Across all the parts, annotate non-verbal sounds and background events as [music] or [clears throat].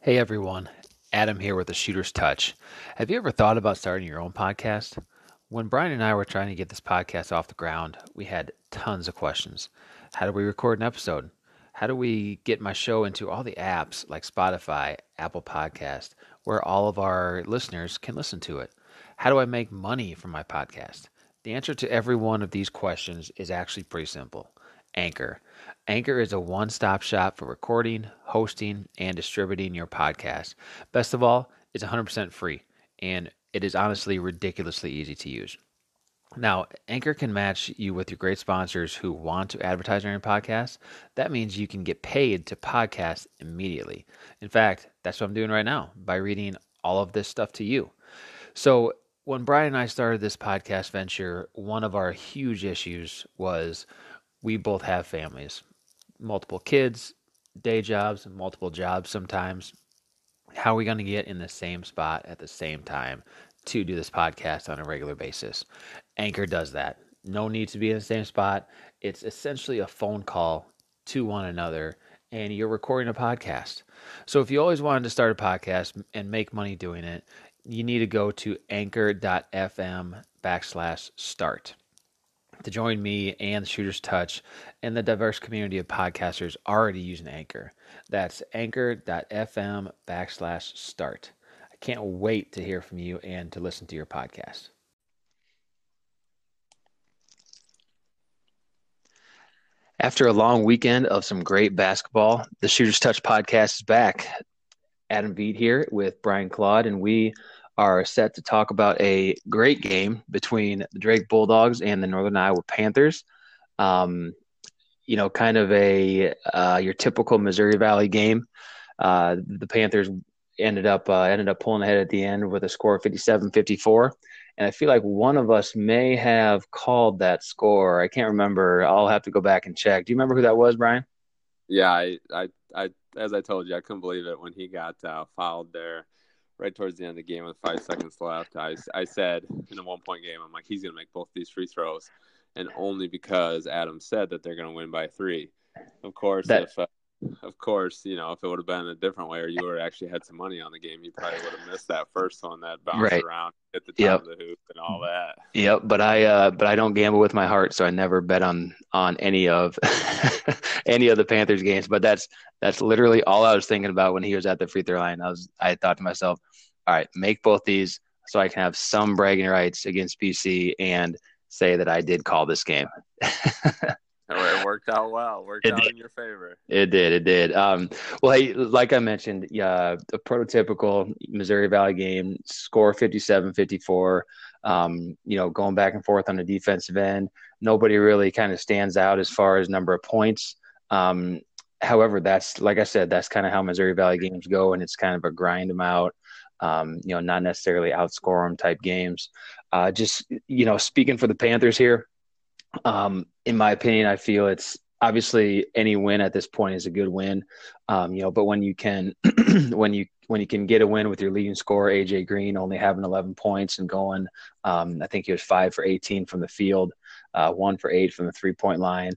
Hey everyone, Adam here with the Shooter's Touch. Have you ever thought about starting your own podcast? When Brian and I were trying to get this podcast off the ground, we had tons of questions. How do we record an episode? How do we get my show into all the apps like Spotify, Apple Podcast, where all of our listeners can listen to it? How do I make money from my podcast? The answer to every one of these questions is actually pretty simple. Anchor. Anchor is a one stop shop for recording, hosting, and distributing your podcast. Best of all, it's 100% free, and it is honestly ridiculously easy to use. Now, Anchor can match you with your great sponsors who want to advertise on your podcast. That means you can get paid to podcast immediately. In fact, that's what I'm doing right now by reading all of this stuff to you. So, when Brian and I started this podcast venture, one of our huge issues was we both have families, multiple kids, day jobs, multiple jobs sometimes. How are we going to get in the same spot at the same time to do this podcast on a regular basis? Anchor does that. No need to be in the same spot. It's essentially a phone call to one another, and you're recording a podcast. So if you always wanted to start a podcast and make money doing it, you need to go to anchor.fm backslash start to join me and the Shooter's Touch and the diverse community of podcasters already using Anchor. That's anchor.fm backslash start. I can't wait to hear from you and to listen to your podcast. After a long weekend of some great basketball, the Shooter's Touch podcast is back. Adam Beat here with Brian Claude, and we are set to talk about a great game between the Drake Bulldogs and the Northern Iowa Panthers. Um, you know, kind of a uh, your typical Missouri Valley game. Uh, the Panthers ended up uh, ended up pulling ahead at the end with a score of 57-54. And I feel like one of us may have called that score. I can't remember. I'll have to go back and check. Do you remember who that was, Brian? Yeah, I, I, I as I told you, I couldn't believe it when he got uh, fouled there right towards the end of the game with five seconds left, I, I said in a one point game, I'm like, he's going to make both these free throws. And only because Adam said that they're going to win by three. Of course, that... if, uh, of course, you know, if it would have been a different way or you were actually had some money on the game, you probably would have missed that first one that bounced right. around, at the top yep. of the hoop and all that. Yep. But I, uh, but I don't gamble with my heart. So I never bet on, on any of, [laughs] any of the Panthers games. But that's, that's literally all I was thinking about when he was at the free throw line. I was, I thought to myself, all right, make both these so I can have some bragging rights against BC and say that I did call this game. [laughs] [laughs] it worked out well. Worked it out did. in your favor. It did. It did. Um, well, hey, like I mentioned, yeah, a prototypical Missouri Valley game, score 57 54. Um, you know, going back and forth on the defensive end. Nobody really kind of stands out as far as number of points. Um, however, that's like I said, that's kind of how Missouri Valley games go, and it's kind of a grind them out um, you know, not necessarily outscore them type games. Uh, just, you know, speaking for the Panthers here, um, in my opinion, I feel it's obviously any win at this point is a good win. Um, you know, but when you can, [clears throat] when you, when you can get a win with your leading scorer, AJ Green only having 11 points and going, um, I think he was five for 18 from the field, uh, one for eight from the three point line.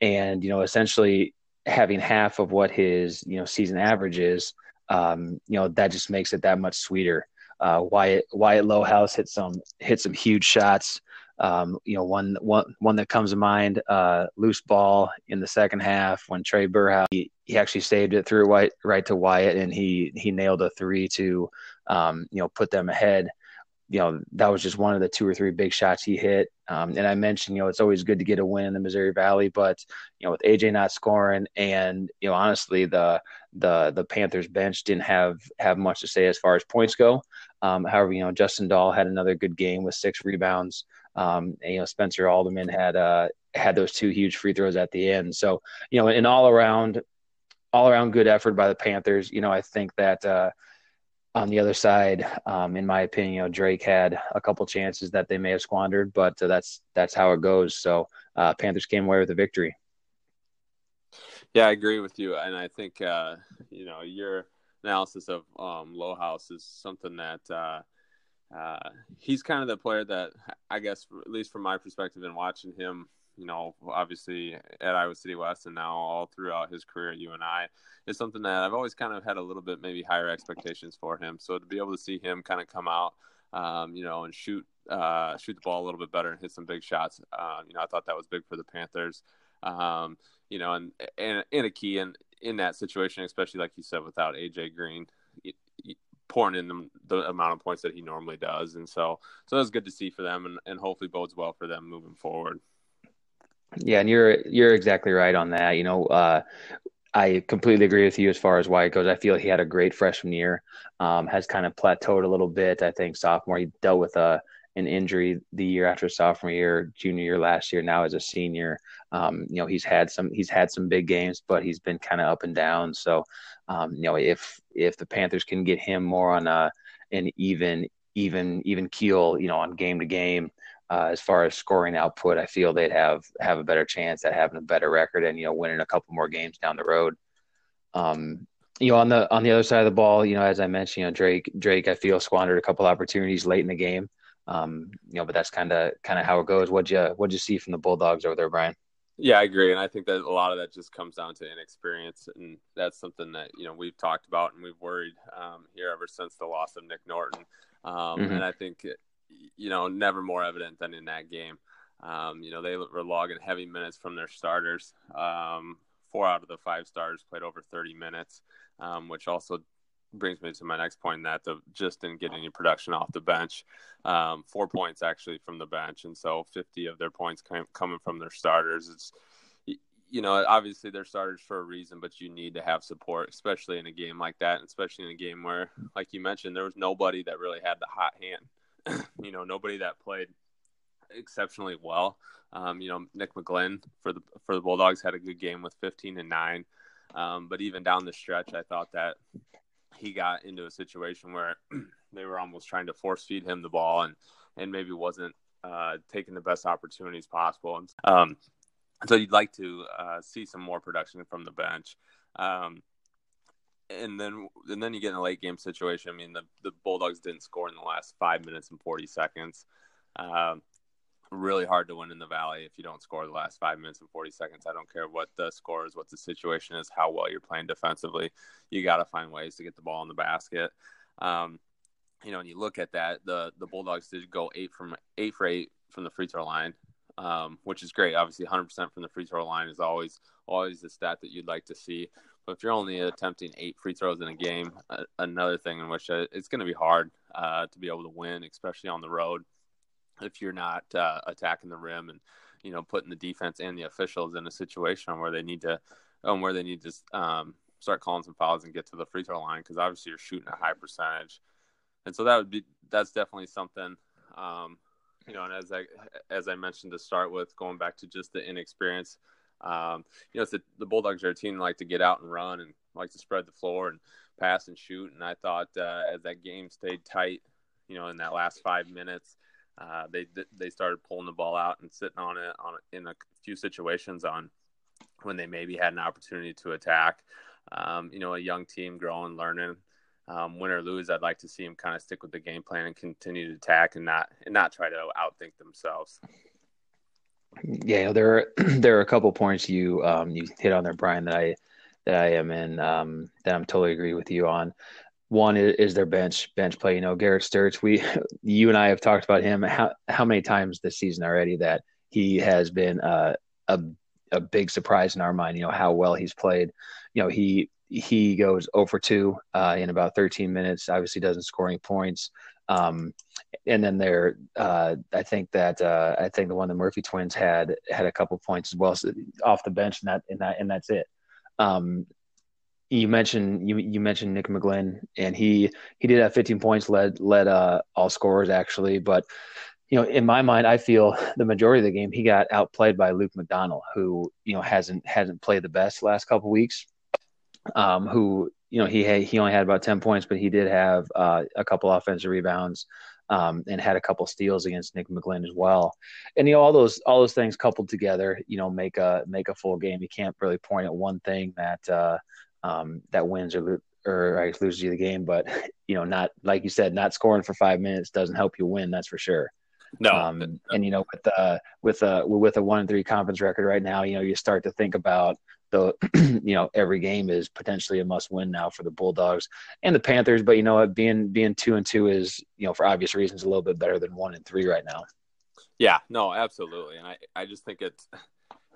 And, you know, essentially having half of what his, you know, season average is, um, you know that just makes it that much sweeter. Uh, Wyatt Wyatt Lohaus hit some hit some huge shots. Um, you know, one one one that comes to mind, uh, loose ball in the second half when Trae Berhow he, he actually saved it through White right to Wyatt and he he nailed a three to um, you know put them ahead you know, that was just one of the two or three big shots he hit. Um, and I mentioned, you know, it's always good to get a win in the Missouri Valley, but you know, with AJ not scoring, and you know, honestly, the the the Panthers bench didn't have have much to say as far as points go. Um, however, you know, Justin Dahl had another good game with six rebounds. Um, and, you know, Spencer Haldeman had uh had those two huge free throws at the end. So, you know, an all around all around good effort by the Panthers. You know, I think that. Uh, on the other side, um, in my opinion, you know, Drake had a couple chances that they may have squandered, but uh, that's that's how it goes. So uh, Panthers came away with a victory. Yeah, I agree with you, and I think uh, you know your analysis of um, Lohaus is something that uh, he's kind of the player that I guess, at least from my perspective, in watching him you know, obviously at Iowa City West and now all throughout his career at UNI is something that I've always kind of had a little bit maybe higher expectations for him. So to be able to see him kind of come out, um, you know, and shoot uh, shoot the ball a little bit better and hit some big shots, uh, you know, I thought that was big for the Panthers. Um, you know, and and, and a key in in that situation, especially like you said, without AJ Green. Pouring in the, the, amount of points that he normally does, and so so it's good to see for them, and, and hopefully bodes well for them moving forward. Yeah, and you're you're exactly right on that. You know, uh, I completely agree with you as far as Wyatt goes. I feel he had a great freshman year, um, has kind of plateaued a little bit. I think sophomore he dealt with a an injury the year after sophomore year, junior year last year. Now as a senior, um, you know he's had some he's had some big games, but he's been kind of up and down. So, um, you know if if the Panthers can get him more on a an even even even keel, you know, on game to game. Uh, as far as scoring output, I feel they'd have have a better chance at having a better record and you know winning a couple more games down the road. Um, you know, on the on the other side of the ball, you know, as I mentioned, you know, Drake Drake, I feel squandered a couple opportunities late in the game. Um, you know, but that's kind of kind of how it goes. What'd you what'd you see from the Bulldogs over there, Brian? Yeah, I agree, and I think that a lot of that just comes down to inexperience, and that's something that you know we've talked about and we've worried um, here ever since the loss of Nick Norton. Um, mm-hmm. And I think you know never more evident than in that game. Um, you know they were logging heavy minutes from their starters. Um, four out of the five starters played over 30 minutes, um, which also brings me to my next point that the, just didn't get any production off the bench. Um, four points actually from the bench, and so 50 of their points came, coming from their starters. It's you know obviously they're starters for a reason, but you need to have support, especially in a game like that, and especially in a game where, like you mentioned, there was nobody that really had the hot hand. [clears throat] you know, nobody that played exceptionally well. Um, you know, Nick McGlynn for the for the Bulldogs had a good game with 15 and nine. Um, but even down the stretch, I thought that he got into a situation where [clears throat] they were almost trying to force feed him the ball and and maybe wasn't uh, taking the best opportunities possible. And um, so you'd like to uh, see some more production from the bench. Um, and then and then you get in a late game situation. I mean, the the Bulldogs didn't score in the last five minutes and forty seconds. Um, really hard to win in the Valley if you don't score the last five minutes and 40 seconds. I don't care what the score is, what the situation is, how well you're playing defensively. You got to find ways to get the ball in the basket. Um, you know, and you look at that, the the Bulldogs did go eight from eight for eight from the free throw line, um, which is great. Obviously, 100% from the free throw line is always always the stat that you'd like to see. But if you're only attempting eight free throws in a game, another thing in which uh, it's going to be hard uh, to be able to win, especially on the road if you're not uh, attacking the rim and you know putting the defense and the officials in a situation where they need to um, where they need to um, start calling some fouls and get to the free throw line because obviously you're shooting a high percentage. And so that would be that's definitely something um, you know and as i as i mentioned to start with going back to just the inexperience um, you know the, the bulldogs are a team like to get out and run and like to spread the floor and pass and shoot. And i thought uh, as that game stayed tight you know in that last five minutes uh, they they started pulling the ball out and sitting on it on in a few situations on when they maybe had an opportunity to attack. Um, you know, a young team growing, learning. Um, win or lose, I'd like to see them kind of stick with the game plan and continue to attack and not and not try to outthink themselves. Yeah, there are [clears throat] there are a couple points you um, you hit on there, Brian, that I that I am in um, that I'm totally agree with you on one is, their bench bench play. You know, Garrett Sturtz. We, [laughs] you and I have talked about him how how many times this season already that he has been uh, a a big surprise in our mind. You know how well he's played. You know he he goes over two uh, in about 13 minutes. Obviously, doesn't score any points. Um, and then there, uh, I think that uh, I think the one the Murphy twins had had a couple points as well so off the bench, and that and that and that's it. Um, you mentioned you you mentioned Nick McGlynn, and he he did have 15 points, led led uh, all scorers actually. But you know, in my mind, I feel the majority of the game he got outplayed by Luke McDonnell, who you know hasn't hasn't played the best last couple weeks. Um, who you know he had, he only had about 10 points, but he did have uh, a couple offensive rebounds. Um, and had a couple steals against Nick McGlynn as well. And you know all those all those things coupled together, you know, make a make a full game. You can't really point at one thing that uh, um, that wins or or I guess loses you the game. But [laughs] you know, not like you said, not scoring for five minutes doesn't help you win. That's for sure. No, um, and you know with uh with a with a one and three conference record right now, you know you start to think about the [clears throat] you know every game is potentially a must win now for the Bulldogs and the Panthers. But you know what, being being two and two is you know for obvious reasons a little bit better than one and three right now. Yeah, no, absolutely, and I I just think it's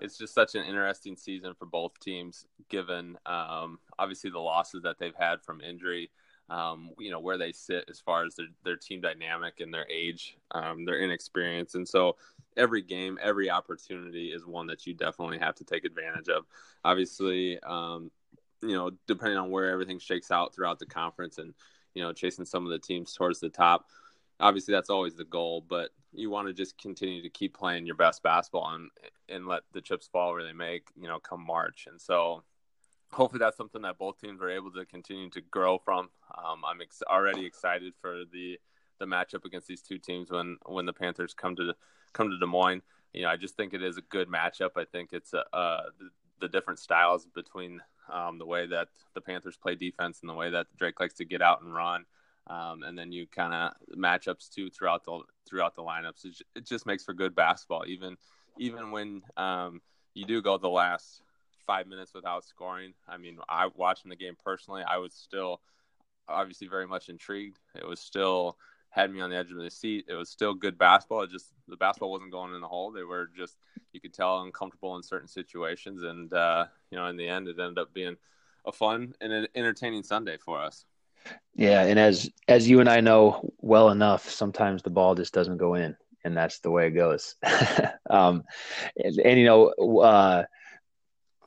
it's just such an interesting season for both teams, given um, obviously the losses that they've had from injury. Um, you know where they sit as far as their, their team dynamic and their age, um, their inexperience, and so every game, every opportunity is one that you definitely have to take advantage of. Obviously, um, you know depending on where everything shakes out throughout the conference, and you know chasing some of the teams towards the top, obviously that's always the goal. But you want to just continue to keep playing your best basketball and and let the chips fall where they make, you know, come March. And so hopefully that's something that both teams are able to continue to grow from. Um, I'm ex- already excited for the the matchup against these two teams when when the Panthers come to come to Des Moines. You know, I just think it is a good matchup. I think it's a, uh, the, the, different styles between um, the way that the Panthers play defense and the way that Drake likes to get out and run. Um, and then you kind of matchups too throughout the throughout the lineups. It, it, just makes for good basketball, even even when um, you do go the last five minutes without scoring. I mean, I watching the game personally, I was still obviously very much intrigued. It was still had me on the edge of the seat. It was still good basketball. It just the basketball wasn't going in the hole. They were just you could tell uncomfortable in certain situations, and uh, you know, in the end, it ended up being a fun and an entertaining Sunday for us. Yeah, and as as you and I know well enough, sometimes the ball just doesn't go in, and that's the way it goes. [laughs] um, and, and, you know, uh,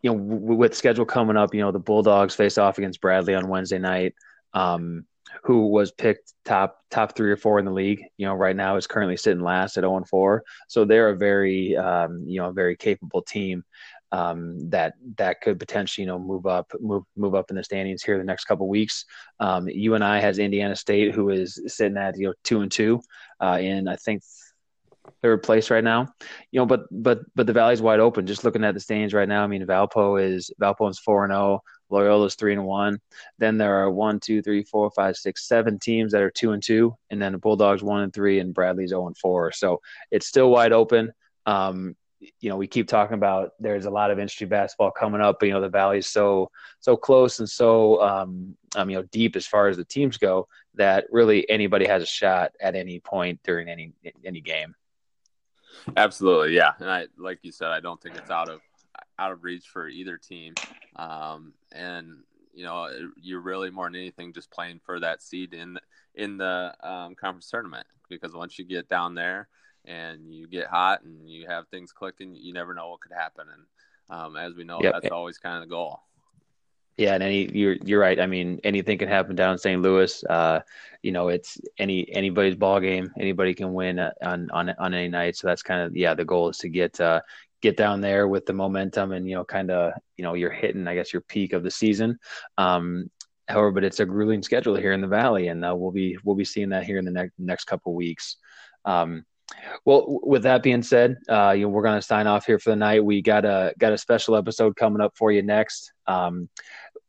you know, w- with schedule coming up, you know, the Bulldogs face off against Bradley on Wednesday night. Um, who was picked top top three or four in the league. You know, right now is currently sitting last at 0 and 4. So they're a very um, you know a very capable team um, that that could potentially you know move up move move up in the standings here the next couple weeks. Um, UNI has Indiana State who is sitting at you know two and two uh, in I think third place right now. You know, but but but the Valley's wide open. Just looking at the standings right now, I mean Valpo is Valpo is four and zero. Oh, Loyola's three and one. Then there are one, two, three, four, five, six, seven teams that are two and two, and then the Bulldogs one and three, and Bradley's zero and four. So it's still wide open. Um, you know, we keep talking about there's a lot of industry basketball coming up, but you know, the valley's so so close and so um, um you know deep as far as the teams go that really anybody has a shot at any point during any any game. Absolutely, yeah, and I like you said, I don't think it's out of out of reach for either team, um, and you know, you're really more than anything just playing for that seed in in the um, conference tournament because once you get down there and you get hot and you have things clicking, you never know what could happen. And um, as we know, yep. that's always kind of the goal. Yeah, and any you're you're right. I mean, anything can happen down in St. Louis. Uh, you know, it's any anybody's ball game. Anybody can win on on on any night. So that's kind of yeah. The goal is to get uh, get down there with the momentum and you know kind of you know you're hitting I guess your peak of the season. Um, however, but it's a grueling schedule here in the Valley, and uh, we'll be we'll be seeing that here in the next next couple weeks. Um, well, with that being said, uh, you know we're going to sign off here for the night. We got a got a special episode coming up for you next. Um,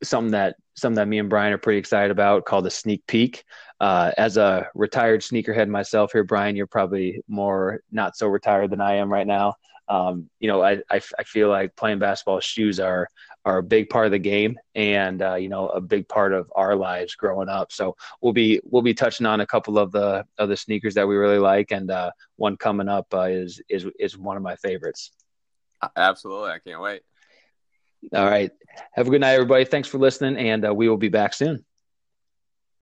something that something that me and Brian are pretty excited about called a sneak peek. Uh, as a retired sneakerhead myself here, Brian, you're probably more not so retired than I am right now um, you know, I, I, I, feel like playing basketball shoes are are a big part of the game, and uh, you know, a big part of our lives growing up. So we'll be we'll be touching on a couple of the of the sneakers that we really like, and uh, one coming up uh, is is is one of my favorites. Absolutely, I can't wait. All right, have a good night, everybody. Thanks for listening, and uh, we will be back soon.